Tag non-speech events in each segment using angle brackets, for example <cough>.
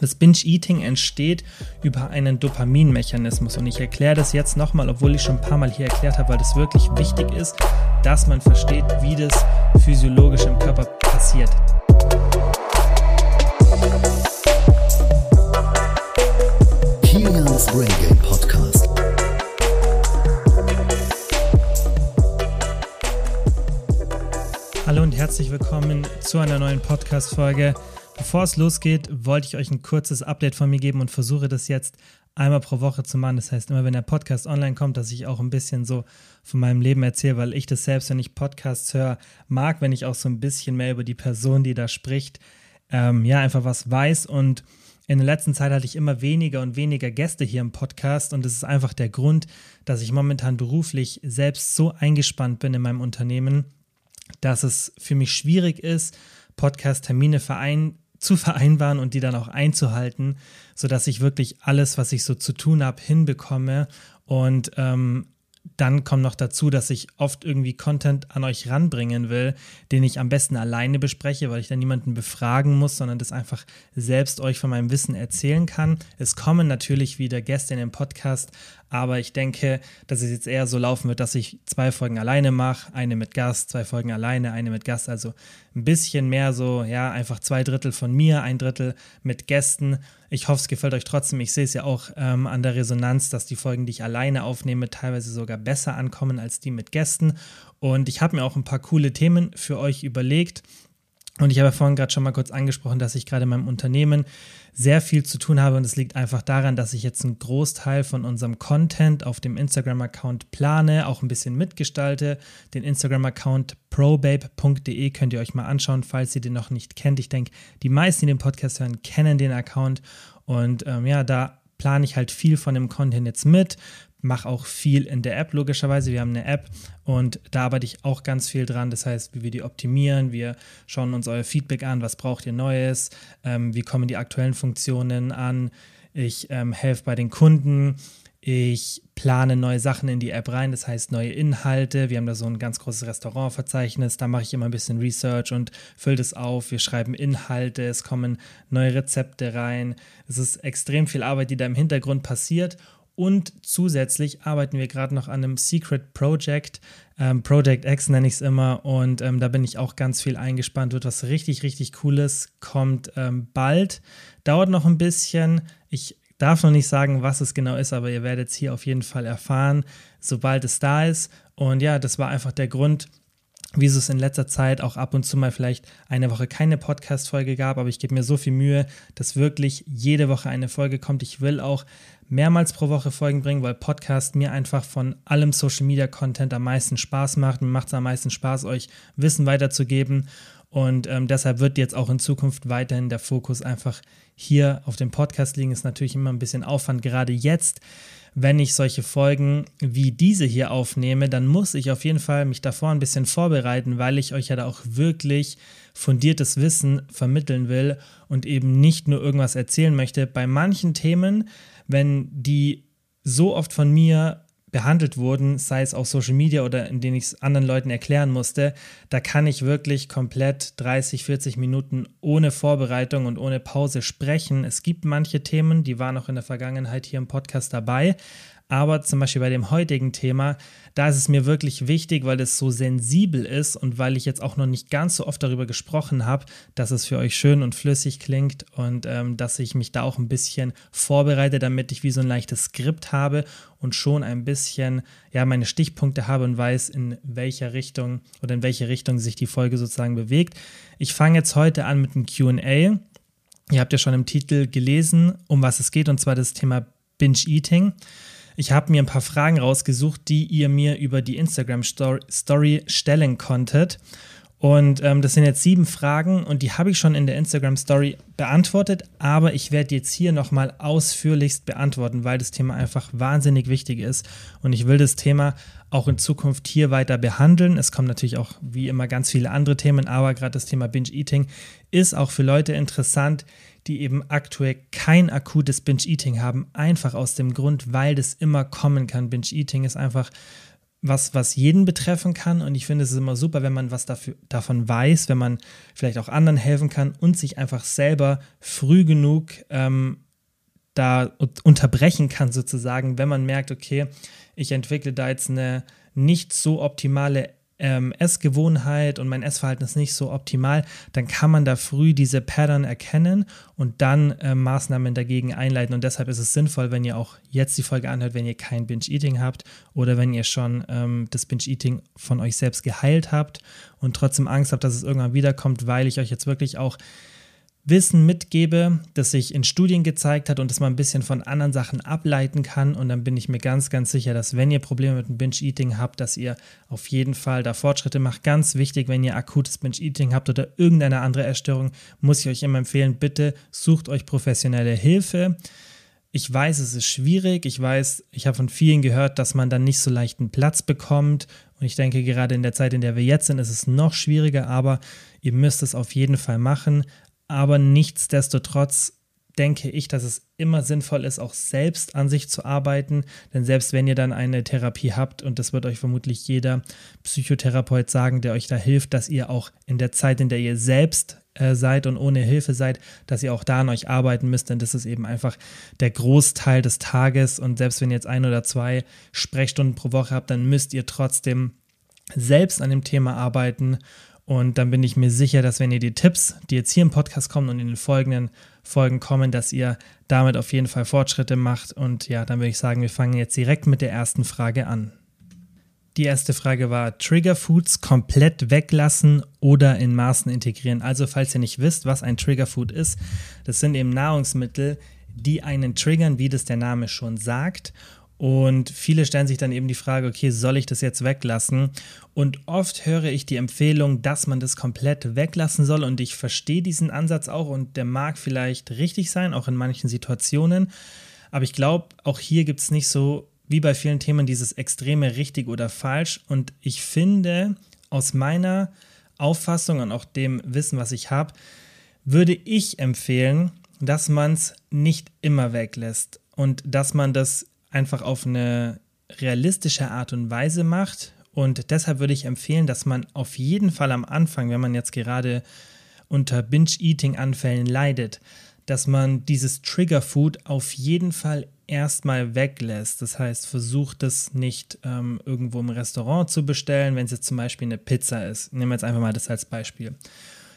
Das Binge-Eating entsteht über einen Dopaminmechanismus und ich erkläre das jetzt nochmal, obwohl ich schon ein paar Mal hier erklärt habe, weil das wirklich wichtig ist, dass man versteht, wie das physiologisch im Körper passiert. Kilians Brain Game Podcast. Hallo und herzlich willkommen zu einer neuen Podcast-Folge. Bevor es losgeht, wollte ich euch ein kurzes Update von mir geben und versuche das jetzt einmal pro Woche zu machen. Das heißt, immer wenn der Podcast online kommt, dass ich auch ein bisschen so von meinem Leben erzähle, weil ich das selbst, wenn ich Podcasts höre, mag, wenn ich auch so ein bisschen mehr über die Person, die da spricht, ähm, ja, einfach was weiß. Und in der letzten Zeit hatte ich immer weniger und weniger Gäste hier im Podcast und das ist einfach der Grund, dass ich momentan beruflich selbst so eingespannt bin in meinem Unternehmen, dass es für mich schwierig ist, Podcast-Termine verein zu vereinbaren und die dann auch einzuhalten, sodass ich wirklich alles, was ich so zu tun habe, hinbekomme und ähm, dann kommt noch dazu, dass ich oft irgendwie Content an euch ranbringen will, den ich am besten alleine bespreche, weil ich dann niemanden befragen muss, sondern das einfach selbst euch von meinem Wissen erzählen kann. Es kommen natürlich wieder Gäste in den Podcast, aber ich denke, dass es jetzt eher so laufen wird, dass ich zwei Folgen alleine mache, eine mit Gast, zwei Folgen alleine, eine mit Gast, also ein bisschen mehr so, ja, einfach zwei Drittel von mir, ein Drittel mit Gästen. Ich hoffe, es gefällt euch trotzdem. Ich sehe es ja auch ähm, an der Resonanz, dass die Folgen, die ich alleine aufnehme, teilweise sogar besser ankommen als die mit Gästen. Und ich habe mir auch ein paar coole Themen für euch überlegt. Und ich habe vorhin gerade schon mal kurz angesprochen, dass ich gerade in meinem Unternehmen sehr viel zu tun habe und es liegt einfach daran, dass ich jetzt einen Großteil von unserem Content auf dem Instagram-Account plane, auch ein bisschen mitgestalte. Den Instagram-Account probabe.de könnt ihr euch mal anschauen, falls ihr den noch nicht kennt. Ich denke, die meisten, die den Podcast hören, kennen den Account und ähm, ja, da plane ich halt viel von dem Content jetzt mit, mache auch viel in der App, logischerweise. Wir haben eine App und da arbeite ich auch ganz viel dran. Das heißt, wie wir die optimieren, wir schauen uns euer Feedback an, was braucht ihr Neues, ähm, wie kommen die aktuellen Funktionen an. Ich ähm, helfe bei den Kunden. Ich plane neue Sachen in die App rein, das heißt neue Inhalte. Wir haben da so ein ganz großes Restaurantverzeichnis, da mache ich immer ein bisschen Research und fülle das auf. Wir schreiben Inhalte, es kommen neue Rezepte rein. Es ist extrem viel Arbeit, die da im Hintergrund passiert und zusätzlich arbeiten wir gerade noch an einem Secret Project. Ähm, Project X nenne ich es immer. Und ähm, da bin ich auch ganz viel eingespannt. Wird was richtig, richtig Cooles. Kommt ähm, bald. Dauert noch ein bisschen. Ich darf noch nicht sagen, was es genau ist, aber ihr werdet es hier auf jeden Fall erfahren, sobald es da ist. Und ja, das war einfach der Grund, wieso es in letzter Zeit auch ab und zu mal vielleicht eine Woche keine Podcast-Folge gab, aber ich gebe mir so viel Mühe, dass wirklich jede Woche eine Folge kommt. Ich will auch mehrmals pro Woche Folgen bringen, weil Podcast mir einfach von allem Social Media Content am meisten Spaß macht. Mir macht es am meisten Spaß, euch Wissen weiterzugeben. Und ähm, deshalb wird jetzt auch in Zukunft weiterhin der Fokus einfach hier auf dem Podcast liegen. Ist natürlich immer ein bisschen Aufwand, gerade jetzt wenn ich solche Folgen wie diese hier aufnehme, dann muss ich auf jeden Fall mich davor ein bisschen vorbereiten, weil ich euch ja da auch wirklich fundiertes Wissen vermitteln will und eben nicht nur irgendwas erzählen möchte. Bei manchen Themen, wenn die so oft von mir behandelt wurden, sei es auf Social Media oder in denen ich es anderen Leuten erklären musste, da kann ich wirklich komplett 30, 40 Minuten ohne Vorbereitung und ohne Pause sprechen. Es gibt manche Themen, die waren auch in der Vergangenheit hier im Podcast dabei, aber zum Beispiel bei dem heutigen Thema, da ist es mir wirklich wichtig, weil es so sensibel ist und weil ich jetzt auch noch nicht ganz so oft darüber gesprochen habe, dass es für euch schön und flüssig klingt und ähm, dass ich mich da auch ein bisschen vorbereite, damit ich wie so ein leichtes Skript habe und schon ein bisschen ja meine Stichpunkte habe und weiß, in welcher Richtung oder in welche Richtung sich die Folge sozusagen bewegt. Ich fange jetzt heute an mit einem QA. Ihr habt ja schon im Titel gelesen, um was es geht, und zwar das Thema Binge Eating. Ich habe mir ein paar Fragen rausgesucht, die ihr mir über die Instagram Story stellen konntet. Und ähm, das sind jetzt sieben Fragen und die habe ich schon in der Instagram Story beantwortet, aber ich werde jetzt hier nochmal ausführlichst beantworten, weil das Thema einfach wahnsinnig wichtig ist und ich will das Thema auch in Zukunft hier weiter behandeln. Es kommen natürlich auch wie immer ganz viele andere Themen, aber gerade das Thema Binge Eating ist auch für Leute interessant, die eben aktuell kein akutes Binge-Eating haben, einfach aus dem Grund, weil das immer kommen kann. Binge-Eating ist einfach was, was jeden betreffen kann. Und ich finde es ist immer super, wenn man was dafür, davon weiß, wenn man vielleicht auch anderen helfen kann und sich einfach selber früh genug ähm, da unterbrechen kann, sozusagen, wenn man merkt, okay, ich entwickle da jetzt eine nicht so optimale ähm, Essgewohnheit und mein Essverhalten ist nicht so optimal, dann kann man da früh diese Pattern erkennen und dann äh, Maßnahmen dagegen einleiten. Und deshalb ist es sinnvoll, wenn ihr auch jetzt die Folge anhört, wenn ihr kein Binge-Eating habt oder wenn ihr schon ähm, das Binge-Eating von euch selbst geheilt habt und trotzdem Angst habt, dass es irgendwann wiederkommt, weil ich euch jetzt wirklich auch Wissen mitgebe, das sich in Studien gezeigt hat und das man ein bisschen von anderen Sachen ableiten kann. Und dann bin ich mir ganz, ganz sicher, dass wenn ihr Probleme mit dem Binge-Eating habt, dass ihr auf jeden Fall da Fortschritte macht. Ganz wichtig, wenn ihr akutes Binge-Eating habt oder irgendeine andere Essstörung, muss ich euch immer empfehlen, bitte sucht euch professionelle Hilfe. Ich weiß, es ist schwierig. Ich weiß, ich habe von vielen gehört, dass man dann nicht so leicht einen Platz bekommt. Und ich denke, gerade in der Zeit, in der wir jetzt sind, ist es noch schwieriger. Aber ihr müsst es auf jeden Fall machen. Aber nichtsdestotrotz denke ich, dass es immer sinnvoll ist, auch selbst an sich zu arbeiten. Denn selbst wenn ihr dann eine Therapie habt, und das wird euch vermutlich jeder Psychotherapeut sagen, der euch da hilft, dass ihr auch in der Zeit, in der ihr selbst äh, seid und ohne Hilfe seid, dass ihr auch da an euch arbeiten müsst, denn das ist eben einfach der Großteil des Tages. Und selbst wenn ihr jetzt ein oder zwei Sprechstunden pro Woche habt, dann müsst ihr trotzdem selbst an dem Thema arbeiten und dann bin ich mir sicher, dass wenn ihr die Tipps, die jetzt hier im Podcast kommen und in den folgenden Folgen kommen, dass ihr damit auf jeden Fall Fortschritte macht. Und ja, dann würde ich sagen, wir fangen jetzt direkt mit der ersten Frage an. Die erste Frage war Trigger Foods komplett weglassen oder in Maßen integrieren. Also falls ihr nicht wisst, was ein Trigger Food ist, das sind eben Nahrungsmittel, die einen triggern, wie das der Name schon sagt. Und viele stellen sich dann eben die Frage, okay, soll ich das jetzt weglassen? Und oft höre ich die Empfehlung, dass man das komplett weglassen soll. Und ich verstehe diesen Ansatz auch und der mag vielleicht richtig sein, auch in manchen Situationen. Aber ich glaube, auch hier gibt es nicht so wie bei vielen Themen dieses extreme richtig oder falsch. Und ich finde, aus meiner Auffassung und auch dem Wissen, was ich habe, würde ich empfehlen, dass man es nicht immer weglässt und dass man das einfach auf eine realistische Art und Weise macht. Und deshalb würde ich empfehlen, dass man auf jeden Fall am Anfang, wenn man jetzt gerade unter Binge-Eating-Anfällen leidet, dass man dieses Trigger-Food auf jeden Fall erstmal weglässt. Das heißt, versucht es nicht ähm, irgendwo im Restaurant zu bestellen, wenn es jetzt zum Beispiel eine Pizza ist. Nehmen wir jetzt einfach mal das als Beispiel.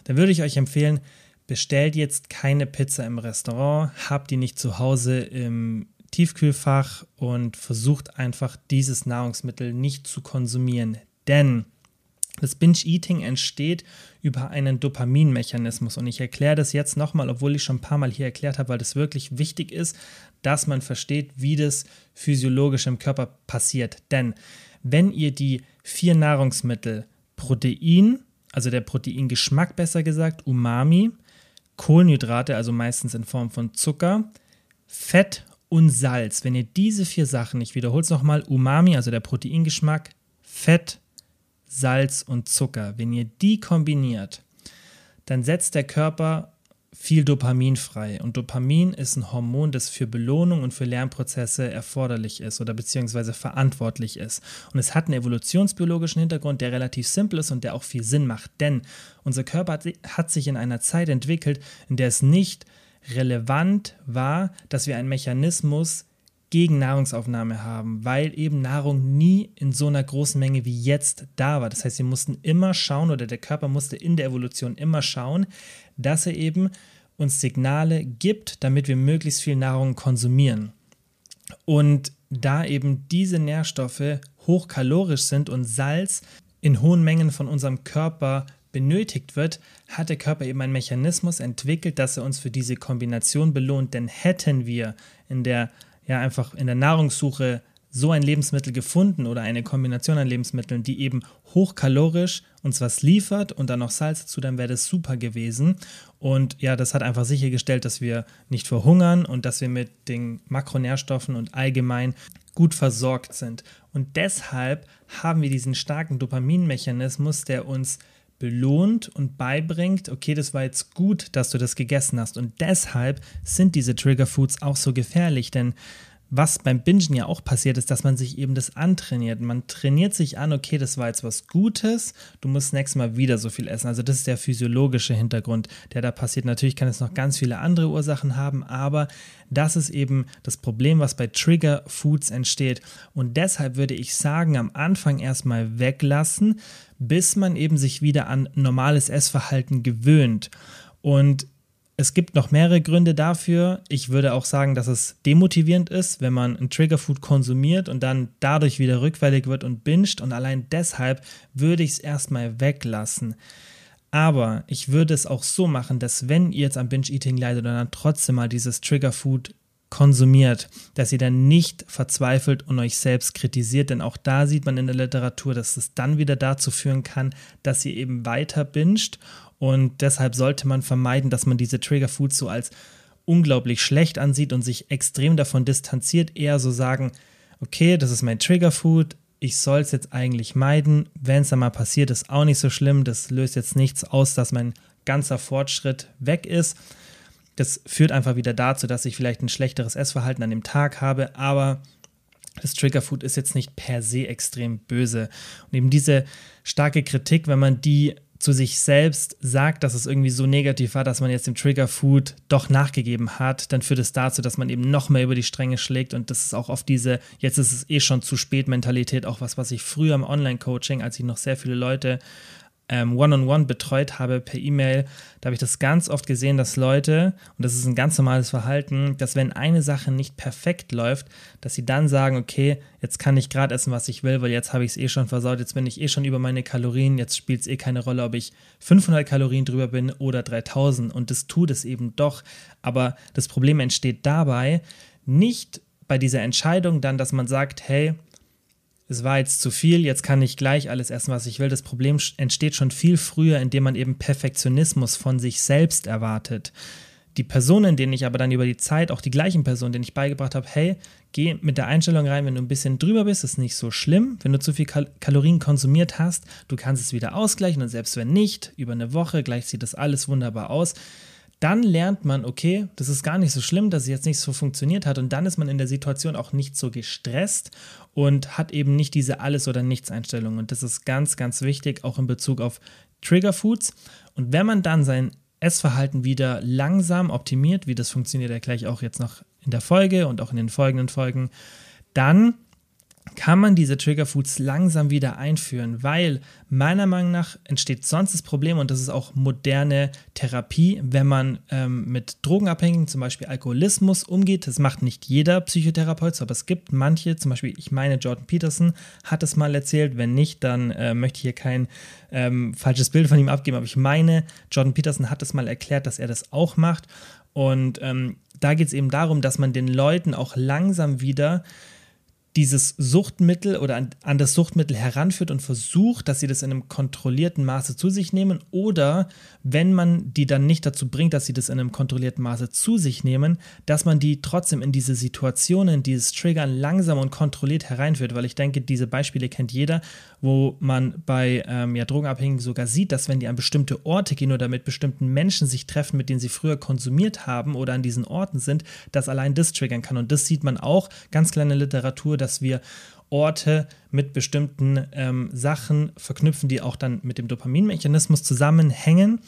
Dann würde ich euch empfehlen, bestellt jetzt keine Pizza im Restaurant, habt die nicht zu Hause im Tiefkühlfach und versucht einfach dieses Nahrungsmittel nicht zu konsumieren. Denn das Binge-Eating entsteht über einen Dopaminmechanismus. Und ich erkläre das jetzt nochmal, obwohl ich schon ein paar Mal hier erklärt habe, weil das wirklich wichtig ist, dass man versteht, wie das physiologisch im Körper passiert. Denn wenn ihr die vier Nahrungsmittel Protein, also der Proteingeschmack besser gesagt, Umami, Kohlenhydrate, also meistens in Form von Zucker, Fett und Salz. Wenn ihr diese vier Sachen, ich wiederhole es nochmal, Umami, also der Proteingeschmack, Fett, Salz und Zucker, wenn ihr die kombiniert, dann setzt der Körper viel Dopamin frei. Und Dopamin ist ein Hormon, das für Belohnung und für Lernprozesse erforderlich ist oder beziehungsweise verantwortlich ist. Und es hat einen evolutionsbiologischen Hintergrund, der relativ simpel ist und der auch viel Sinn macht. Denn unser Körper hat sich in einer Zeit entwickelt, in der es nicht relevant war, dass wir einen Mechanismus gegen Nahrungsaufnahme haben, weil eben Nahrung nie in so einer großen Menge wie jetzt da war. Das heißt, wir mussten immer schauen oder der Körper musste in der Evolution immer schauen, dass er eben uns Signale gibt, damit wir möglichst viel Nahrung konsumieren. Und da eben diese Nährstoffe hochkalorisch sind und Salz in hohen Mengen von unserem Körper benötigt wird, hat der Körper eben einen Mechanismus entwickelt, dass er uns für diese Kombination belohnt. Denn hätten wir in der, ja, einfach in der Nahrungssuche so ein Lebensmittel gefunden oder eine Kombination an Lebensmitteln, die eben hochkalorisch uns was liefert und dann noch Salz dazu, dann wäre das super gewesen. Und ja, das hat einfach sichergestellt, dass wir nicht verhungern und dass wir mit den Makronährstoffen und allgemein gut versorgt sind. Und deshalb haben wir diesen starken Dopaminmechanismus, der uns belohnt und beibringt, okay, das war jetzt gut, dass du das gegessen hast. Und deshalb sind diese Trigger Foods auch so gefährlich, denn was beim Bingen ja auch passiert ist, dass man sich eben das antrainiert. Man trainiert sich an, okay, das war jetzt was Gutes, du musst nächstes Mal wieder so viel essen. Also das ist der physiologische Hintergrund, der da passiert. Natürlich kann es noch ganz viele andere Ursachen haben, aber das ist eben das Problem, was bei Trigger Foods entsteht. Und deshalb würde ich sagen, am Anfang erstmal weglassen, bis man eben sich wieder an normales Essverhalten gewöhnt. Und es gibt noch mehrere Gründe dafür. Ich würde auch sagen, dass es demotivierend ist, wenn man ein Triggerfood konsumiert und dann dadurch wieder rückfällig wird und binscht. Und allein deshalb würde ich es erstmal weglassen. Aber ich würde es auch so machen, dass wenn ihr jetzt am Binge-Eating leidet und dann trotzdem mal dieses Triggerfood konsumiert, dass ihr dann nicht verzweifelt und euch selbst kritisiert, denn auch da sieht man in der Literatur, dass es dann wieder dazu führen kann, dass ihr eben weiter binscht und deshalb sollte man vermeiden, dass man diese Trigger Foods so als unglaublich schlecht ansieht und sich extrem davon distanziert. Eher so sagen, okay, das ist mein Trigger Food, ich soll es jetzt eigentlich meiden. Wenn es dann mal passiert, ist auch nicht so schlimm. Das löst jetzt nichts aus, dass mein ganzer Fortschritt weg ist. Das führt einfach wieder dazu, dass ich vielleicht ein schlechteres Essverhalten an dem Tag habe, aber das Triggerfood ist jetzt nicht per se extrem böse. Und eben diese starke Kritik, wenn man die zu sich selbst sagt, dass es irgendwie so negativ war, dass man jetzt dem Trigger Food doch nachgegeben hat, dann führt es dazu, dass man eben noch mehr über die Stränge schlägt und das ist auch auf diese, jetzt ist es eh schon zu spät Mentalität, auch was, was ich früher im Online-Coaching, als ich noch sehr viele Leute One-on-One betreut habe per E-Mail, da habe ich das ganz oft gesehen, dass Leute, und das ist ein ganz normales Verhalten, dass wenn eine Sache nicht perfekt läuft, dass sie dann sagen, okay, jetzt kann ich gerade essen, was ich will, weil jetzt habe ich es eh schon versaut, jetzt bin ich eh schon über meine Kalorien, jetzt spielt es eh keine Rolle, ob ich 500 Kalorien drüber bin oder 3000 und das tut es eben doch. Aber das Problem entsteht dabei nicht bei dieser Entscheidung dann, dass man sagt, hey, es war jetzt zu viel, jetzt kann ich gleich alles essen, was ich will. Das Problem entsteht schon viel früher, indem man eben Perfektionismus von sich selbst erwartet. Die Personen, denen ich aber dann über die Zeit, auch die gleichen Personen, denen ich beigebracht habe, hey, geh mit der Einstellung rein, wenn du ein bisschen drüber bist, ist nicht so schlimm. Wenn du zu viel Kal Kalorien konsumiert hast, du kannst es wieder ausgleichen und selbst wenn nicht, über eine Woche gleich sieht das alles wunderbar aus dann lernt man, okay, das ist gar nicht so schlimm, dass es jetzt nicht so funktioniert hat. Und dann ist man in der Situation auch nicht so gestresst und hat eben nicht diese Alles- oder Nichts-Einstellung. Und das ist ganz, ganz wichtig, auch in Bezug auf Trigger Foods. Und wenn man dann sein Essverhalten wieder langsam optimiert, wie das funktioniert erkläre ich auch jetzt noch in der Folge und auch in den folgenden Folgen, dann kann man diese Triggerfoods langsam wieder einführen, weil meiner Meinung nach entsteht sonst das Problem und das ist auch moderne Therapie, wenn man ähm, mit Drogenabhängigen, zum Beispiel Alkoholismus, umgeht. Das macht nicht jeder Psychotherapeut, aber es gibt manche, zum Beispiel ich meine, Jordan Peterson hat es mal erzählt. Wenn nicht, dann äh, möchte ich hier kein ähm, falsches Bild von ihm abgeben, aber ich meine, Jordan Peterson hat es mal erklärt, dass er das auch macht. Und ähm, da geht es eben darum, dass man den Leuten auch langsam wieder dieses Suchtmittel oder an, an, das Suchtmittel heranführt und versucht, dass sie das in einem kontrollierten Maße zu sich nehmen oder wenn man die dann nicht dazu bringt, dass sie das in einem kontrollierten Maße zu sich nehmen, dass man die trotzdem in diese Situationen, dieses Triggern langsam und kontrolliert hereinführt, weil ich denke, diese Beispiele kennt jeder, wo man bei ähm, ja, Drogenabhängigen sogar sieht, dass wenn die an bestimmte Orte gehen oder mit bestimmten Menschen sich treffen, mit denen sie früher konsumiert haben oder an diesen Orten sind, dass allein das triggern kann. Und das sieht man auch ganz kleine Literatur, dass wir Orte mit bestimmten ähm, Sachen verknüpfen, die auch dann mit dem Dopaminmechanismus zusammenhängen.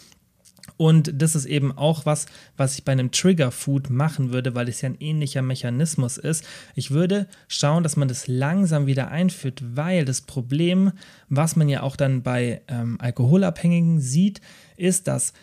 Und das ist eben auch was, was ich bei einem Trigger Food machen würde, weil es ja ein ähnlicher Mechanismus ist. Ich würde schauen, dass man das langsam wieder einführt, weil das Problem, was man ja auch dann bei ähm, Alkoholabhängigen sieht, ist, dass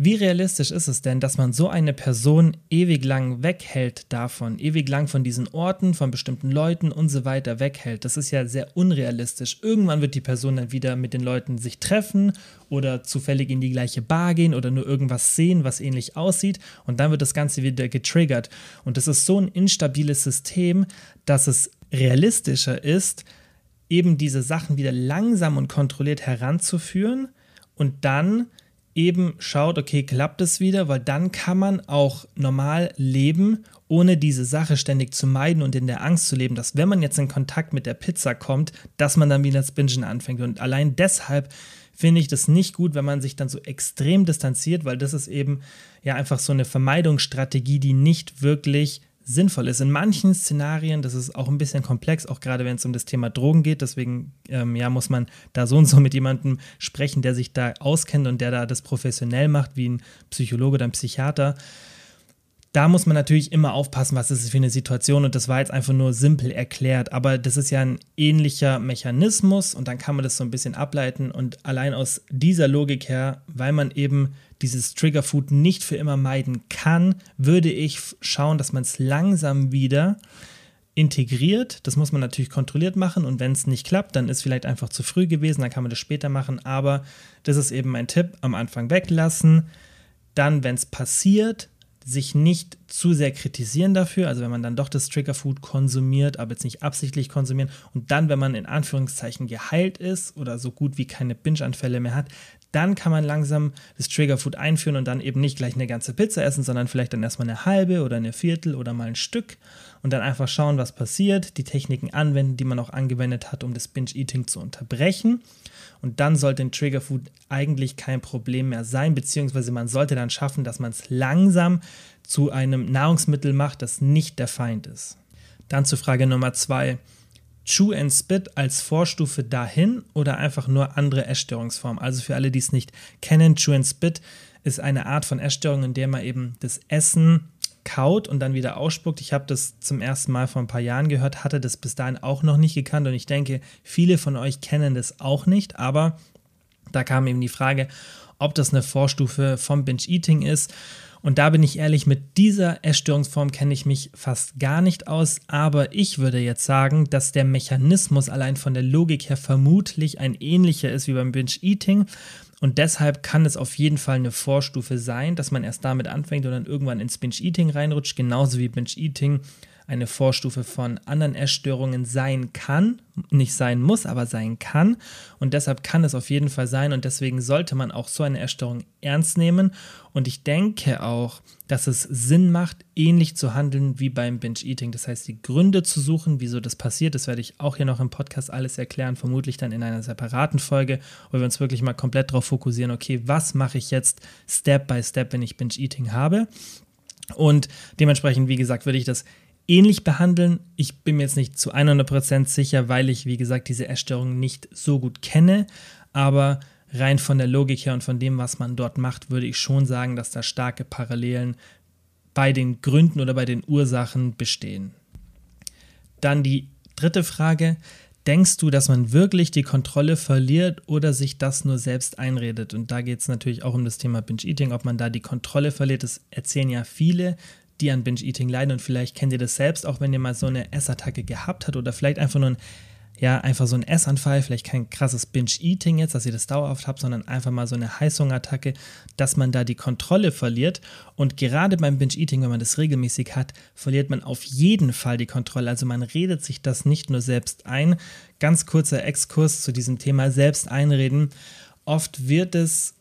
wie realistisch ist es denn, dass man so eine Person ewig lang weghält davon, ewig lang von diesen Orten, von bestimmten Leuten und so weiter weghält? Das ist ja sehr unrealistisch. Irgendwann wird die Person dann wieder mit den Leuten sich treffen oder zufällig in die gleiche Bar gehen oder nur irgendwas sehen, was ähnlich aussieht und dann wird das Ganze wieder getriggert. Und das ist so ein instabiles System, dass es realistischer ist, eben diese Sachen wieder langsam und kontrolliert heranzuführen und dann eben schaut, okay, klappt es wieder, weil dann kann man auch normal leben, ohne diese Sache ständig zu meiden und in der Angst zu leben, dass wenn man jetzt in Kontakt mit der Pizza kommt, dass man dann wieder das Bingen anfängt. Und allein deshalb finde ich das nicht gut, wenn man sich dann so extrem distanziert, weil das ist eben ja einfach so eine Vermeidungsstrategie, die nicht wirklich sinnvoll ist. In manchen Szenarien, das ist auch ein bisschen komplex, auch gerade wenn es um das Thema Drogen geht, deswegen ähm, ja, muss man da so und so mit jemandem sprechen, der sich da auskennt und der da das professionell macht, wie ein Psychologe oder ein Psychiater da muss man natürlich immer aufpassen, was ist es für eine Situation. Und das war jetzt einfach nur simpel erklärt, aber das ist ja ein ähnlicher Mechanismus und dann kann man das so ein bisschen ableiten. Und allein aus dieser Logik her, weil man eben dieses Triggerfood nicht für immer meiden kann, würde ich schauen, dass man es langsam wieder integriert. Das muss man natürlich kontrolliert machen. Und wenn es nicht klappt, dann ist vielleicht einfach zu früh gewesen, dann kann man das später machen, aber das ist eben mein Tipp, am Anfang weglassen. Dann, wenn es passiert, sich nicht zu sehr kritisieren dafür, also wenn man dann doch das Triggerfood konsumiert, aber jetzt nicht absichtlich konsumieren und dann, wenn man in Anführungszeichen geheilt ist oder so gut wie keine Binge-Anfälle mehr hat, dann kann man langsam das Triggerfood einführen und dann eben nicht gleich eine ganze Pizza essen, sondern vielleicht dann erstmal eine halbe oder eine Viertel oder mal ein Stück und dann einfach schauen, was passiert, die Techniken anwenden, die man auch angewendet hat, um das Binge-Eating zu unterbrechen und dann sollte ein Triggerfood eigentlich kein Problem mehr sein, beziehungsweise man sollte dann schaffen, dass man es langsam zu einem Nahrungsmittel macht, das nicht der Feind ist. Dann zu Frage Nummer zwei. Chew and Spit als Vorstufe dahin oder einfach nur andere Essstörungsformen? Also für alle, die es nicht kennen, Chew and Spit ist eine Art von Essstörung, in der man eben das Essen kaut und dann wieder ausspuckt. Ich habe das zum ersten Mal vor ein paar Jahren gehört, hatte das bis dahin auch noch nicht gekannt und ich denke, viele von euch kennen das auch nicht, aber da kam eben die Frage, ob das eine Vorstufe vom Binge-Eating ist. Und da bin ich ehrlich, mit dieser Essstörungsform kenne ich mich fast gar nicht aus, aber ich würde jetzt sagen, dass der Mechanismus allein von der Logik her vermutlich ein ähnlicher ist wie beim Binge-Eating. Und deshalb kann es auf jeden Fall eine Vorstufe sein, dass man erst damit anfängt und dann irgendwann ins Binge-Eating reinrutscht, genauso wie Binge-Eating eine Vorstufe von anderen Essstörungen sein kann, nicht sein muss, aber sein kann. Und deshalb kann es auf jeden Fall sein und deswegen sollte man auch so eine Essstörung ernst nehmen. Und ich denke auch, dass es Sinn macht, ähnlich zu handeln wie beim Binge-Eating. Das heißt, die Gründe zu suchen, wieso das passiert, das werde ich auch hier noch im Podcast alles erklären, vermutlich dann in einer separaten Folge, wo wir uns wirklich mal komplett darauf fokussieren, okay, was mache ich jetzt Step by Step, wenn ich Binge-Eating habe? Und dementsprechend, wie gesagt, würde ich das ähnlich behandeln. Ich bin mir jetzt nicht zu 100% sicher, weil ich, wie gesagt, diese Essstörung nicht so gut kenne. Aber rein von der Logik her und von dem, was man dort macht, würde ich schon sagen, dass da starke Parallelen bei den Gründen oder bei den Ursachen bestehen. Dann die dritte Frage. Denkst du, dass man wirklich die Kontrolle verliert oder sich das nur selbst einredet? Und da geht es natürlich auch um das Thema Binge-Eating, ob man da die Kontrolle verliert. Das erzählen ja viele, die an Binge-Eating leiden und vielleicht kennt ihr das selbst, auch wenn ihr mal so eine Essattacke gehabt habt oder vielleicht einfach nur ein, ja, einfach so ein Essanfall, vielleicht kein krasses Binge-Eating jetzt, dass ihr das dauerhaft habt, sondern einfach mal so eine Heißhungerattacke, dass man da die Kontrolle verliert. Und gerade beim Binge-Eating, wenn man das regelmäßig hat, verliert man auf jeden Fall die Kontrolle. Also man redet sich das nicht nur selbst ein. Ganz kurzer Exkurs zu diesem Thema selbst einreden. Oft wird es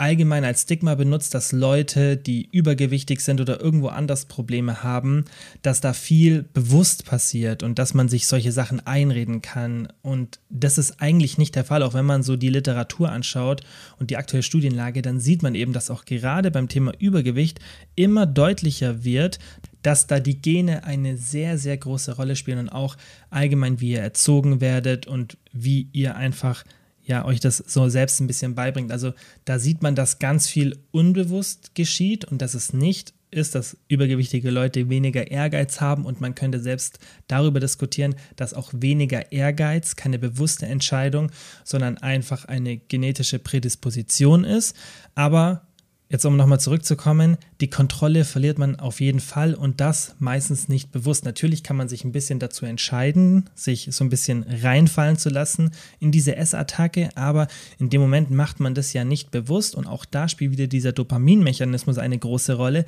allgemein als Stigma benutzt, dass Leute, die übergewichtig sind oder irgendwo anders Probleme haben, dass da viel bewusst passiert und dass man sich solche Sachen einreden kann. Und das ist eigentlich nicht der Fall. Auch wenn man so die Literatur anschaut und die aktuelle Studienlage, dann sieht man eben, dass auch gerade beim Thema Übergewicht immer deutlicher wird, dass da die Gene eine sehr, sehr große Rolle spielen und auch allgemein, wie ihr erzogen werdet und wie ihr einfach ja, euch das so selbst ein bisschen beibringt. Also da sieht man, dass ganz viel unbewusst geschieht und dass es nicht ist, dass übergewichtige Leute weniger Ehrgeiz haben und man könnte selbst darüber diskutieren, dass auch weniger Ehrgeiz keine bewusste Entscheidung, sondern einfach eine genetische Prädisposition ist. Aber Jetzt, um nochmal zurückzukommen, die Kontrolle verliert man auf jeden Fall und das meistens nicht bewusst. Natürlich kann man sich ein bisschen dazu entscheiden, sich so ein bisschen reinfallen zu lassen in diese Essattacke, aber in dem Moment macht man das ja nicht bewusst und auch da spielt wieder dieser Dopaminmechanismus eine große Rolle,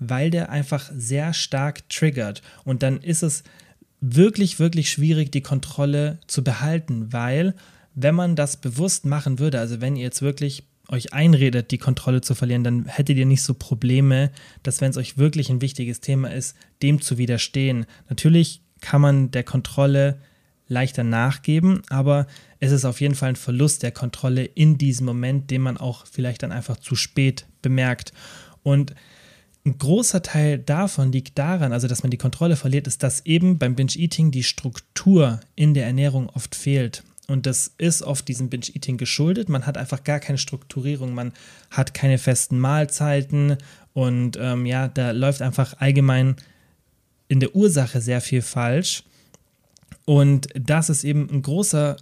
weil der einfach sehr stark triggert und dann ist es wirklich, wirklich schwierig, die Kontrolle zu behalten, weil wenn man das bewusst machen würde, also wenn ihr jetzt wirklich euch einredet, die Kontrolle zu verlieren, dann hättet ihr nicht so Probleme, dass wenn es euch wirklich ein wichtiges Thema ist, dem zu widerstehen. Natürlich kann man der Kontrolle leichter nachgeben, aber es ist auf jeden Fall ein Verlust der Kontrolle in diesem Moment, den man auch vielleicht dann einfach zu spät bemerkt. Und ein großer Teil davon liegt daran, also dass man die Kontrolle verliert, ist, dass eben beim Binge-Eating die Struktur in der Ernährung oft fehlt. Und das ist oft diesem Binge-Eating geschuldet. Man hat einfach gar keine Strukturierung, man hat keine festen Mahlzeiten und ähm, ja, da läuft einfach allgemein in der Ursache sehr viel falsch. Und das ist eben ein großer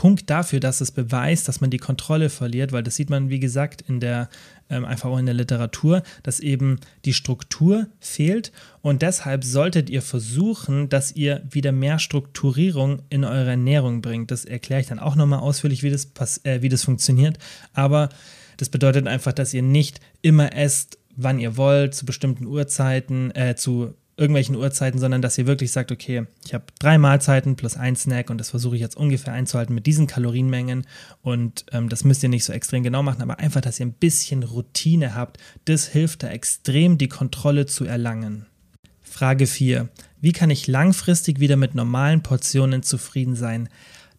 Punkt dafür, dass es beweist, dass man die Kontrolle verliert, weil das sieht man, wie gesagt, in der, ähm, einfach auch in der Literatur, dass eben die Struktur fehlt und deshalb solltet ihr versuchen, dass ihr wieder mehr Strukturierung in eure Ernährung bringt. Das erkläre ich dann auch nochmal ausführlich, wie das, äh, wie das funktioniert, aber das bedeutet einfach, dass ihr nicht immer esst, wann ihr wollt, zu bestimmten Uhrzeiten, äh, zu irgendwelchen Uhrzeiten, sondern dass ihr wirklich sagt, okay, ich habe drei Mahlzeiten plus ein Snack und das versuche ich jetzt ungefähr einzuhalten mit diesen Kalorienmengen und ähm, das müsst ihr nicht so extrem genau machen, aber einfach, dass ihr ein bisschen Routine habt, das hilft da extrem, die Kontrolle zu erlangen. Frage 4. Wie kann ich langfristig wieder mit normalen Portionen zufrieden sein?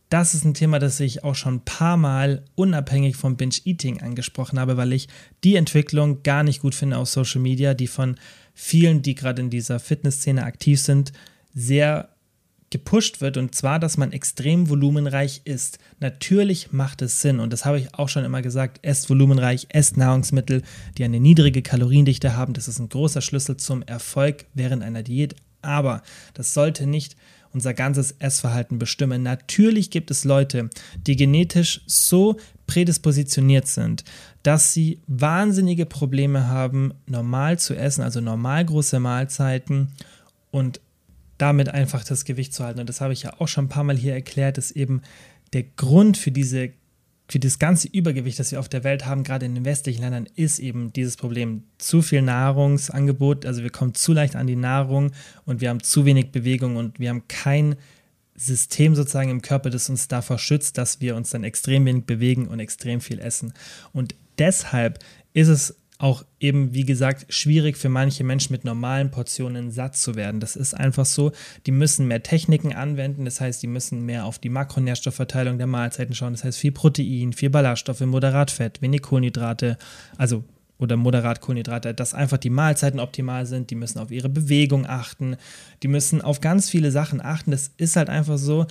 Das ist ein Thema, das ich auch schon ein paar Mal unabhängig vom Binge-Eating angesprochen habe, weil ich die Entwicklung gar nicht gut finde auf Social Media, die von vielen, die gerade in dieser Fitnessszene aktiv sind, sehr gepusht wird und zwar, dass man extrem volumenreich isst. Natürlich macht es Sinn und das habe ich auch schon immer gesagt, esst volumenreich, esst Nahrungsmittel, die eine niedrige Kaloriendichte haben. Das ist ein großer Schlüssel zum Erfolg während einer Diät, aber das sollte nicht unser ganzes Essverhalten bestimmen. Natürlich gibt es Leute, die genetisch so prädispositioniert sind, dass sie wahnsinnige Probleme haben, normal zu essen, also normal große Mahlzeiten und damit einfach das Gewicht zu halten. Und das habe ich ja auch schon ein paar Mal hier erklärt, dass eben der Grund für diese für das ganze Übergewicht, das wir auf der Welt haben, gerade in den westlichen Ländern, ist eben dieses Problem. Zu viel Nahrungsangebot, also wir kommen zu leicht an die Nahrung und wir haben zu wenig Bewegung und wir haben kein System sozusagen im Körper, das uns davor schützt, dass wir uns dann extrem wenig bewegen und extrem viel essen. Und deshalb ist es auch eben, wie gesagt, schwierig für manche Menschen mit normalen Portionen satt zu werden. Das ist einfach so. Die müssen mehr Techniken anwenden. Das heißt, die müssen mehr auf die Makronährstoffverteilung der Mahlzeiten schauen. Das heißt, viel Protein, viel Ballaststoffe, moderat Fett, wenig Kohlenhydrate, also oder moderat Kohlenhydrate, dass einfach die Mahlzeiten optimal sind. Die müssen auf ihre Bewegung achten. Die müssen auf ganz viele Sachen achten. Das ist halt einfach so.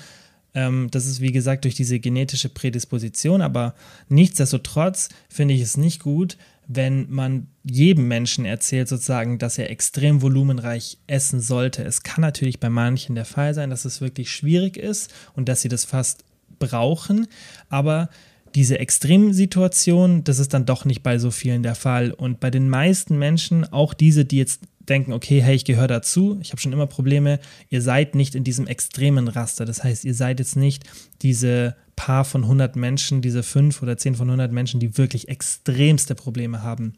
Ähm, das ist wie gesagt durch diese genetische Prädisposition, aber nichtsdestotrotz finde ich es nicht gut, wenn man jedem Menschen erzählt, sozusagen, dass er extrem volumenreich essen sollte. Es kann natürlich bei manchen der Fall sein, dass es wirklich schwierig ist und dass sie das fast brauchen, aber diese Extremsituation, das ist dann doch nicht bei so vielen der Fall. Und bei den meisten Menschen, auch diese, die jetzt denken, okay, hey, ich gehöre dazu, ich habe schon immer Probleme, ihr seid nicht in diesem extremen Raster. Das heißt, ihr seid jetzt nicht diese paar von 100 Menschen, diese fünf oder zehn von 100 Menschen, die wirklich extremste Probleme haben.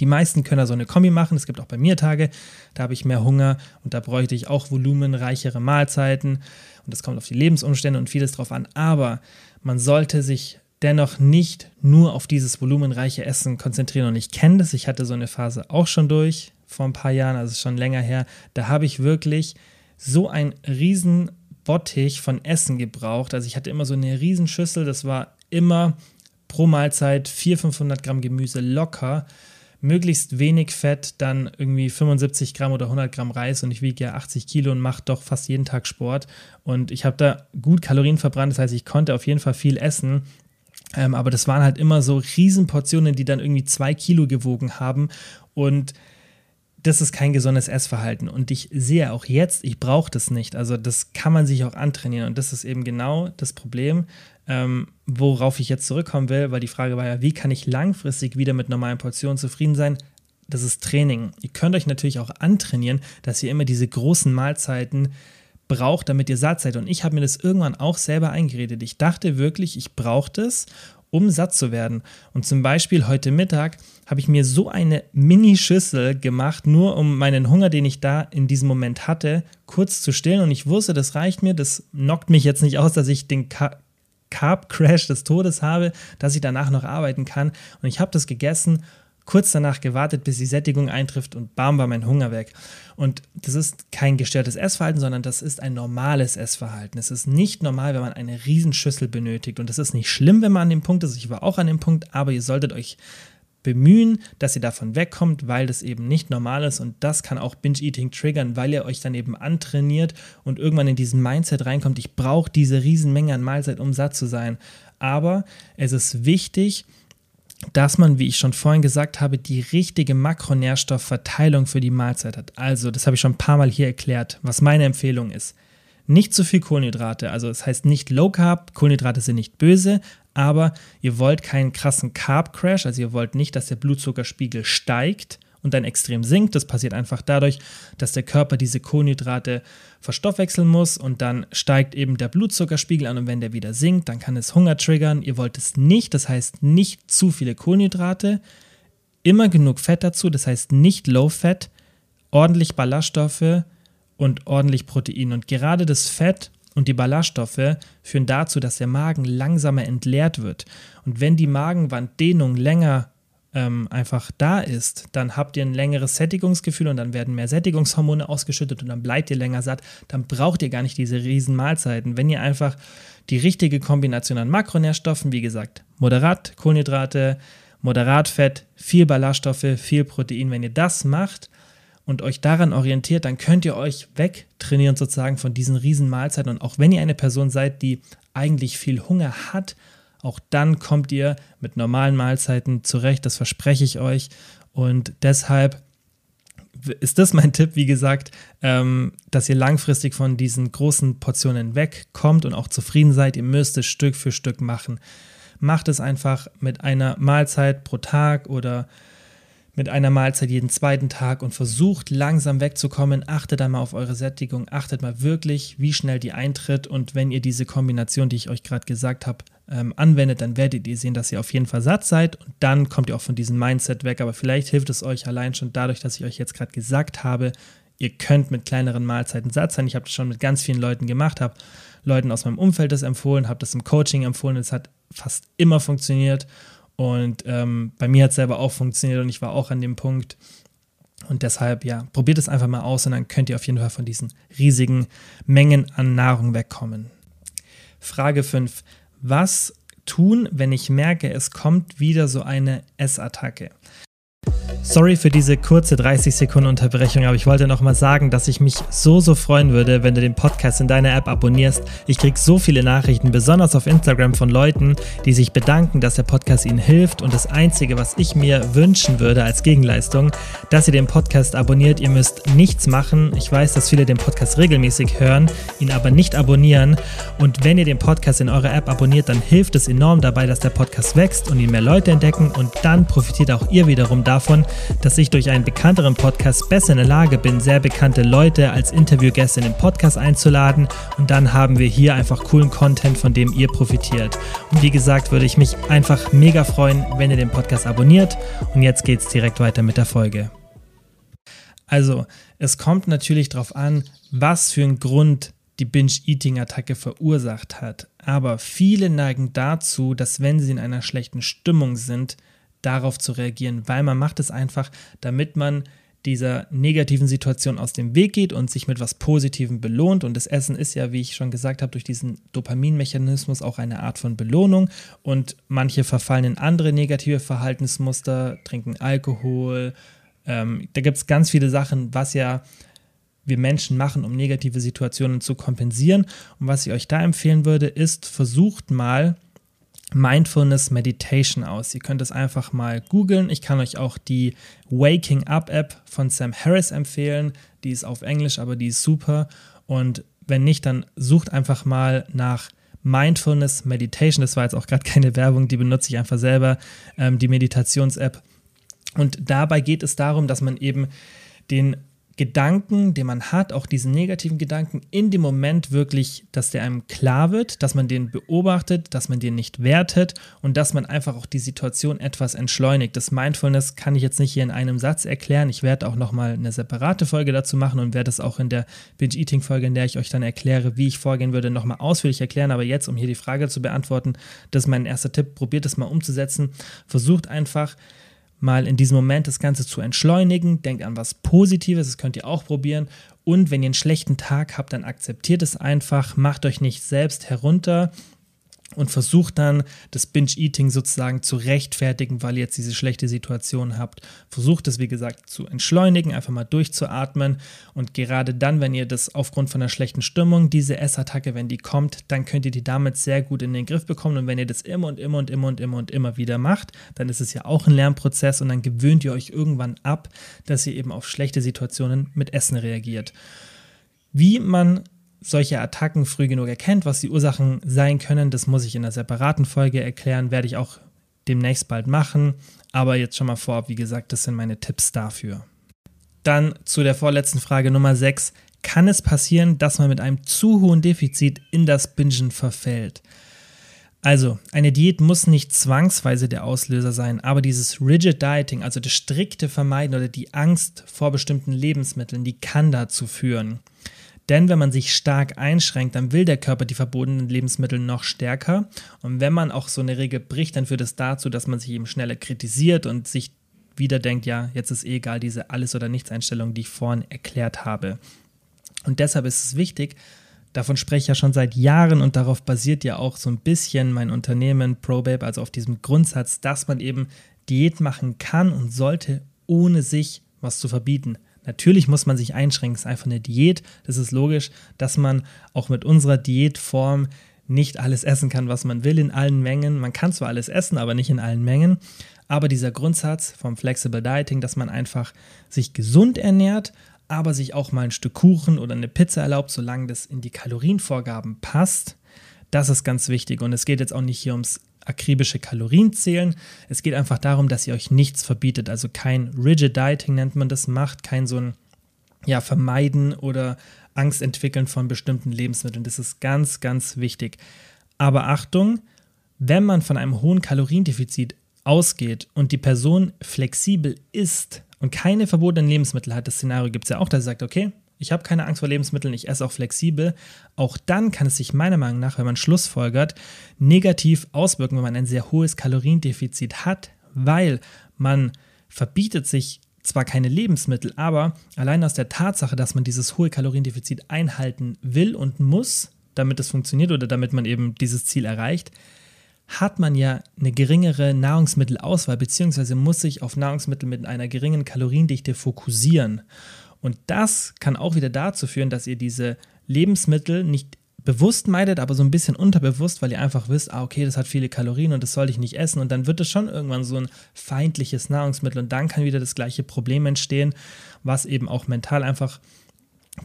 Die meisten können da so eine Kombi machen. Es gibt auch bei mir Tage, da habe ich mehr Hunger und da bräuchte ich auch volumenreichere Mahlzeiten. Und das kommt auf die Lebensumstände und vieles drauf an. Aber man sollte sich dennoch nicht nur auf dieses volumenreiche Essen konzentrieren. Und ich kenne das, ich hatte so eine Phase auch schon durch vor ein paar Jahren, also schon länger her. Da habe ich wirklich so ein riesen Bottich von Essen gebraucht. Also ich hatte immer so eine Riesenschüssel, das war immer pro Mahlzeit 400, 500 Gramm Gemüse locker. Möglichst wenig Fett, dann irgendwie 75 Gramm oder 100 Gramm Reis und ich wiege ja 80 Kilo und mache doch fast jeden Tag Sport. Und ich habe da gut Kalorien verbrannt, das heißt, ich konnte auf jeden Fall viel essen. Ähm, aber das waren halt immer so Riesenportionen, die dann irgendwie zwei Kilo gewogen haben. Und das ist kein gesundes Essverhalten. Und ich sehe auch jetzt, ich brauche das nicht. Also das kann man sich auch antrainieren. Und das ist eben genau das Problem, ähm, worauf ich jetzt zurückkommen will, weil die Frage war ja, wie kann ich langfristig wieder mit normalen Portionen zufrieden sein? Das ist Training. Ihr könnt euch natürlich auch antrainieren, dass ihr immer diese großen Mahlzeiten braucht, damit ihr satt seid. Und ich habe mir das irgendwann auch selber eingeredet. Ich dachte wirklich, ich brauche das um satt zu werden. Und zum Beispiel heute Mittag habe ich mir so eine Mini-Schüssel gemacht, nur um meinen Hunger, den ich da in diesem Moment hatte, kurz zu stillen. Und ich wusste, das reicht mir, das knockt mich jetzt nicht aus, dass ich den Carb-Crash des Todes habe, dass ich danach noch arbeiten kann. Und ich habe das gegessen kurz danach gewartet, bis die Sättigung eintrifft und bam war mein Hunger weg. Und das ist kein gestörtes Essverhalten, sondern das ist ein normales Essverhalten. Es ist nicht normal, wenn man eine Riesenschüssel benötigt. Und das ist nicht schlimm, wenn man an dem Punkt ist. Ich war auch an dem Punkt, aber ihr solltet euch bemühen, dass ihr davon wegkommt, weil das eben nicht normal ist und das kann auch Binge-Eating triggern, weil ihr euch dann eben antrainiert und irgendwann in diesen Mindset reinkommt, ich brauche diese Riesenmenge an Mahlzeit, um satt zu sein. Aber es ist wichtig, dass man, wie ich schon vorhin gesagt habe, die richtige Makronährstoffverteilung für die Mahlzeit hat. Also, das habe ich schon ein paar Mal hier erklärt, was meine Empfehlung ist. Nicht zu viel Kohlenhydrate, also das heißt nicht Low Carb, Kohlenhydrate sind nicht böse, aber ihr wollt keinen krassen Carb Crash, also ihr wollt nicht, dass der Blutzuckerspiegel steigt und dann extrem sinkt. Das passiert einfach dadurch, dass der Körper diese Kohlenhydrate verstoffwechseln muss und dann steigt eben der Blutzuckerspiegel an und wenn der wieder sinkt, dann kann es Hunger triggern. Ihr wollt es nicht, das heißt nicht zu viele Kohlenhydrate, immer genug Fett dazu, das heißt nicht Low Fat, ordentlich Ballaststoffe und ordentlich Protein. Und gerade das Fett und die Ballaststoffe führen dazu, dass der Magen langsamer entleert wird. Und wenn die Magenwanddehnung länger ähm, einfach da ist, dann habt ihr ein längeres Sättigungsgefühl und dann werden mehr Sättigungshormone ausgeschüttet und dann bleibt ihr länger satt. Dann braucht ihr gar nicht diese riesen Mahlzeiten. Wenn ihr einfach die richtige Kombination an Makronährstoffen, wie gesagt, moderat Kohlenhydrate, moderat Fett, viel Ballaststoffe, viel Protein, wenn ihr das macht und euch daran orientiert, dann könnt ihr euch wegtrainieren sozusagen von diesen riesen Mahlzeiten. Und auch wenn ihr eine Person seid, die eigentlich viel Hunger hat, auch dann kommt ihr mit normalen Mahlzeiten zurecht, das verspreche ich euch. Und deshalb ist das mein Tipp, wie gesagt, ähm, dass ihr langfristig von diesen großen Portionen wegkommt und auch zufrieden seid. Ihr müsst es Stück für Stück machen. Macht es einfach mit einer Mahlzeit pro Tag oder mit einer Mahlzeit jeden zweiten Tag und versucht langsam wegzukommen. Achtet einmal auf eure Sättigung, achtet mal wirklich, wie schnell die eintritt und wenn ihr diese Kombination, die ich euch gerade gesagt habe, ähm, anwendet, dann werdet ihr sehen, dass ihr auf jeden Fall satt seid und dann kommt ihr auch von diesem Mindset weg. Aber vielleicht hilft es euch allein schon dadurch, dass ich euch jetzt gerade gesagt habe, ihr könnt mit kleineren Mahlzeiten satt sein. Ich habe das schon mit ganz vielen Leuten gemacht, habe Leuten aus meinem Umfeld das empfohlen, habe das im Coaching empfohlen. Es hat fast immer funktioniert und ähm, bei mir hat es selber auch funktioniert und ich war auch an dem Punkt. Und deshalb, ja, probiert es einfach mal aus und dann könnt ihr auf jeden Fall von diesen riesigen Mengen an Nahrung wegkommen. Frage 5. Was tun, wenn ich merke, es kommt wieder so eine Essattacke? Sorry für diese kurze 30 Sekunden Unterbrechung, aber ich wollte noch mal sagen, dass ich mich so, so freuen würde, wenn du den Podcast in deiner App abonnierst. Ich kriege so viele Nachrichten, besonders auf Instagram von Leuten, die sich bedanken, dass der Podcast ihnen hilft. Und das Einzige, was ich mir wünschen würde als Gegenleistung, dass ihr den Podcast abonniert. Ihr müsst nichts machen. Ich weiß, dass viele den Podcast regelmäßig hören, ihn aber nicht abonnieren. Und wenn ihr den Podcast in eurer App abonniert, dann hilft es enorm dabei, dass der Podcast wächst und ihn mehr Leute entdecken. Und dann profitiert auch ihr wiederum davon, dass ich durch einen bekannteren Podcast besser in der Lage bin, sehr bekannte Leute als Interviewgäste in den Podcast einzuladen und dann haben wir hier einfach coolen Content, von dem ihr profitiert. Und wie gesagt, würde ich mich einfach mega freuen, wenn ihr den Podcast abonniert und jetzt geht's direkt weiter mit der Folge. Also, es kommt natürlich darauf an, was für einen Grund die Binge-Eating-Attacke verursacht hat. Aber viele neigen dazu, dass wenn sie in einer schlechten Stimmung sind, darauf zu reagieren, weil man macht es einfach, damit man dieser negativen Situation aus dem Weg geht und sich mit was Positivem belohnt. Und das Essen ist ja, wie ich schon gesagt habe, durch diesen Dopaminmechanismus auch eine Art von Belohnung. Und manche verfallen in andere negative Verhaltensmuster, trinken Alkohol. Ähm, da gibt es ganz viele Sachen, was ja wir Menschen machen, um negative Situationen zu kompensieren. Und was ich euch da empfehlen würde, ist, versucht mal Mindfulness Meditation aus. Ihr könnt es einfach mal googeln. Ich kann euch auch die Waking Up App von Sam Harris empfehlen. Die ist auf Englisch, aber die ist super. Und wenn nicht, dann sucht einfach mal nach Mindfulness Meditation. Das war jetzt auch gerade <laughs> keine Werbung, die benutze ich einfach selber, ähm, die Meditations-App. Und dabei geht es darum, dass man eben den Gedanken, den man hat, auch diesen negativen Gedanken, in dem Moment wirklich, dass der einem klar wird, dass man den beobachtet, dass man den nicht wertet und dass man einfach auch die Situation etwas entschleunigt. Das Mindfulness kann ich jetzt nicht hier in einem Satz erklären. Ich werde auch nochmal eine separate Folge dazu machen und werde es auch in der Binge-Eating-Folge, in der ich euch dann erkläre, wie ich vorgehen würde, nochmal ausführlich erklären. Aber jetzt, um hier die Frage zu beantworten, das ist mein erster Tipp. Probiert es mal umzusetzen. Versucht einfach, mal in diesem Moment das Ganze zu entschleunigen. Denkt an was Positives, das könnt ihr auch probieren. Und wenn ihr einen schlechten Tag habt, dann akzeptiert es einfach, macht euch nicht selbst herunter und versucht dann das Binge-Eating sozusagen zu rechtfertigen, weil ihr jetzt diese schlechte Situation habt. Versucht es, wie gesagt, zu entschleunigen, einfach mal durchzuatmen und gerade dann, wenn ihr das aufgrund von einer schlechten Stimmung, diese Essattacke, wenn die kommt, dann könnt ihr die damit sehr gut in den Griff bekommen und wenn ihr das immer und immer und immer und immer und immer wieder macht, dann ist es ja auch ein Lernprozess und dann gewöhnt ihr euch irgendwann ab, dass ihr eben auf schlechte Situationen mit Essen reagiert. Wie man solche Attacken früh genug erkennt, was die Ursachen sein können, das muss ich in einer separaten Folge erklären, werde ich auch demnächst bald machen. Aber jetzt schon mal vorab, wie gesagt, das sind meine Tipps dafür. Dann zu der vorletzten Frage Nummer 6. Kann es passieren, dass man mit einem zu hohen Defizit in das Bingen verfällt? Also, eine Diät muss nicht zwangsweise der Auslöser sein, aber dieses Rigid Dieting, also das strikte Vermeiden oder die Angst vor bestimmten Lebensmitteln, die kann dazu führen. Denn wenn man sich stark einschränkt, dann will der Körper die verbotenen Lebensmittel noch stärker. Und wenn man auch so eine Regel bricht, dann führt es dazu, dass man sich eben schneller kritisiert und sich wieder denkt, ja, jetzt ist eh egal, diese Alles- oder Nichts-Einstellung, die ich vorhin erklärt habe. Und deshalb ist es wichtig, davon spreche ich ja schon seit Jahren und darauf basiert ja auch so ein bisschen mein Unternehmen ProBabe, also auf diesem Grundsatz, dass man eben Diät machen kann und sollte, ohne sich was zu verbieten. Natürlich muss man sich einschränken, es ist einfach eine Diät. Das ist logisch, dass man auch mit unserer Diätform nicht alles essen kann, was man will in allen Mengen. Man kann zwar alles essen, aber nicht in allen Mengen. Aber dieser Grundsatz vom Flexible Dieting, dass man einfach sich gesund ernährt, aber sich auch mal ein Stück Kuchen oder eine Pizza erlaubt, solange das in die Kalorienvorgaben passt, das ist ganz wichtig. Und es geht jetzt auch nicht hier ums akribische Kalorien zählen. Es geht einfach darum, dass ihr euch nichts verbietet. Also kein Rigid Dieting nennt man das, macht kein so ein ja, Vermeiden oder Angst entwickeln von bestimmten Lebensmitteln. Das ist ganz, ganz wichtig. Aber Achtung, wenn man von einem hohen Kaloriendefizit ausgeht und die Person flexibel ist und keine verbotenen Lebensmittel hat, das Szenario gibt es ja auch, dass sie sagt, okay, ich habe keine Angst vor Lebensmitteln, ich esse auch flexibel, auch dann kann es sich meiner Meinung nach, wenn man Schlussfolgert, negativ auswirken, wenn man ein sehr hohes Kaloriendefizit hat, weil man verbietet sich zwar keine Lebensmittel, aber allein aus der Tatsache, dass man dieses hohe Kaloriendefizit einhalten will und muss, damit es funktioniert oder damit man eben dieses Ziel erreicht, hat man ja eine geringere Nahrungsmittelauswahl, beziehungsweise muss sich auf Nahrungsmittel mit einer geringen Kaloriendichte fokussieren. Und das kann auch wieder dazu führen, dass ihr diese Lebensmittel nicht bewusst meidet, aber so ein bisschen unterbewusst, weil ihr einfach wisst, ah, okay, das hat viele Kalorien und das soll ich nicht essen. Und dann wird es schon irgendwann so ein feindliches Nahrungsmittel und dann kann wieder das gleiche Problem entstehen, was eben auch mental einfach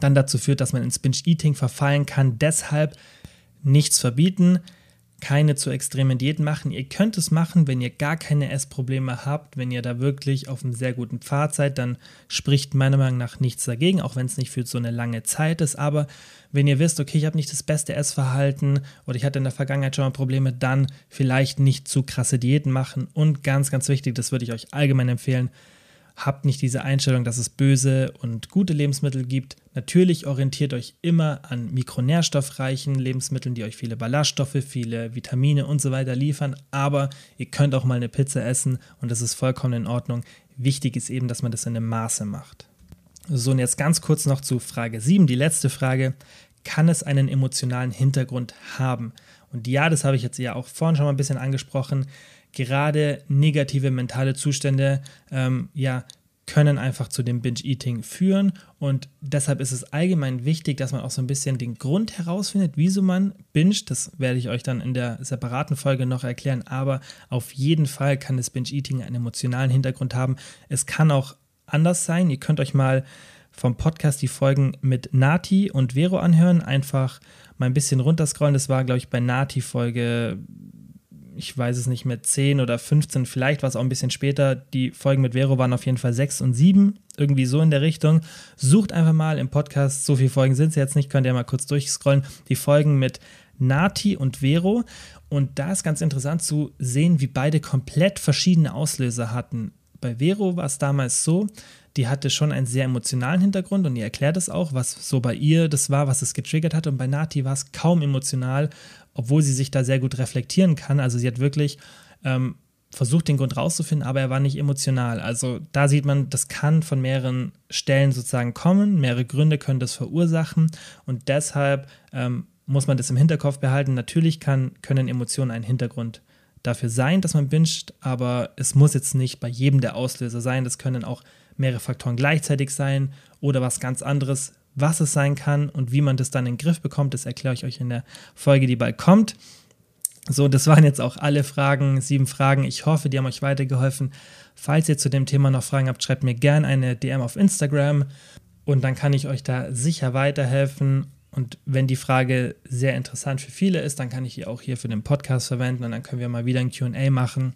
dann dazu führt, dass man ins Binge-Eating verfallen kann. Deshalb nichts verbieten, keine zu extremen Diäten machen. Ihr könnt es machen, wenn ihr gar keine Essprobleme habt, wenn ihr da wirklich auf einem sehr guten Pfad seid, dann spricht meiner Meinung nach nichts dagegen, auch wenn es nicht für so eine lange Zeit ist. Aber wenn ihr wisst, okay, ich habe nicht das beste Essverhalten oder ich hatte in der Vergangenheit schon mal Probleme, dann vielleicht nicht zu krasse Diäten machen. Und ganz, ganz wichtig, das würde ich euch allgemein empfehlen, habt nicht diese Einstellung, dass es böse und gute Lebensmittel gibt. Natürlich orientiert euch immer an mikronährstoffreichen Lebensmitteln, die euch viele Ballaststoffe, viele Vitamine und so weiter liefern. Aber ihr könnt auch mal eine Pizza essen und das ist vollkommen in Ordnung. Wichtig ist eben, dass man das in einem Maße macht. So, und jetzt ganz kurz noch zu Frage 7, die letzte Frage. Kann es einen emotionalen Hintergrund haben? Und ja, das habe ich jetzt ja auch vorhin schon mal ein bisschen angesprochen gerade negative mentale Zustände ähm, ja können einfach zu dem Binge-Eating führen. Und deshalb ist es allgemein wichtig, dass man auch so ein bisschen den Grund herausfindet, wieso man binget. Das werde ich euch dann in der separaten Folge noch erklären. Aber auf jeden Fall kann das Binge-Eating einen emotionalen Hintergrund haben. Es kann auch anders sein. Ihr könnt euch mal vom Podcast die Folgen mit Nati und Vero anhören. Einfach mal ein bisschen runterscrollen. Das war, glaube ich, bei Nati Folge ich weiß es nicht mehr, 10 oder 15, vielleicht war es auch ein bisschen später. Die Folgen mit Vero waren auf jeden Fall 6 und 7, irgendwie so in der Richtung. Sucht einfach mal im Podcast, so viele Folgen sind es jetzt nicht, könnt ihr mal kurz durchscrollen, die Folgen mit Nati und Vero. Und da ist ganz interessant zu sehen, wie beide komplett verschiedene Auslöser hatten. Bei Vero war es damals so, die hatte schon einen sehr emotionalen Hintergrund und ihr erklärt es auch, was so bei ihr das war, was es getriggert hat. Und bei Nati war es kaum emotional obwohl sie sich da sehr gut reflektieren kann. Also sie hat wirklich ähm, versucht, den Grund rauszufinden, aber er war nicht emotional. Also da sieht man, das kann von mehreren Stellen sozusagen kommen, mehrere Gründe können das verursachen und deshalb ähm, muss man das im Hinterkopf behalten. Natürlich kann, können Emotionen ein Hintergrund dafür sein, dass man binscht, aber es muss jetzt nicht bei jedem der Auslöser sein. Das können auch mehrere Faktoren gleichzeitig sein oder was ganz anderes. Was es sein kann und wie man das dann in den Griff bekommt, das erkläre ich euch in der Folge, die bald kommt. So, das waren jetzt auch alle Fragen, sieben Fragen. Ich hoffe, die haben euch weitergeholfen. Falls ihr zu dem Thema noch Fragen habt, schreibt mir gerne eine DM auf Instagram und dann kann ich euch da sicher weiterhelfen. Und wenn die Frage sehr interessant für viele ist, dann kann ich die auch hier für den Podcast verwenden und dann können wir mal wieder ein QA machen.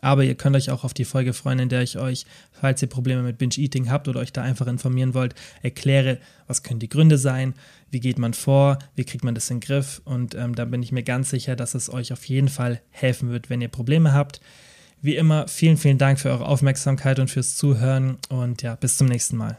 Aber ihr könnt euch auch auf die Folge freuen, in der ich euch, falls ihr Probleme mit Binge-Eating habt oder euch da einfach informieren wollt, erkläre, was können die Gründe sein, wie geht man vor, wie kriegt man das in den Griff. Und ähm, da bin ich mir ganz sicher, dass es euch auf jeden Fall helfen wird, wenn ihr Probleme habt. Wie immer, vielen, vielen Dank für eure Aufmerksamkeit und fürs Zuhören und ja, bis zum nächsten Mal.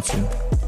Kommunikation.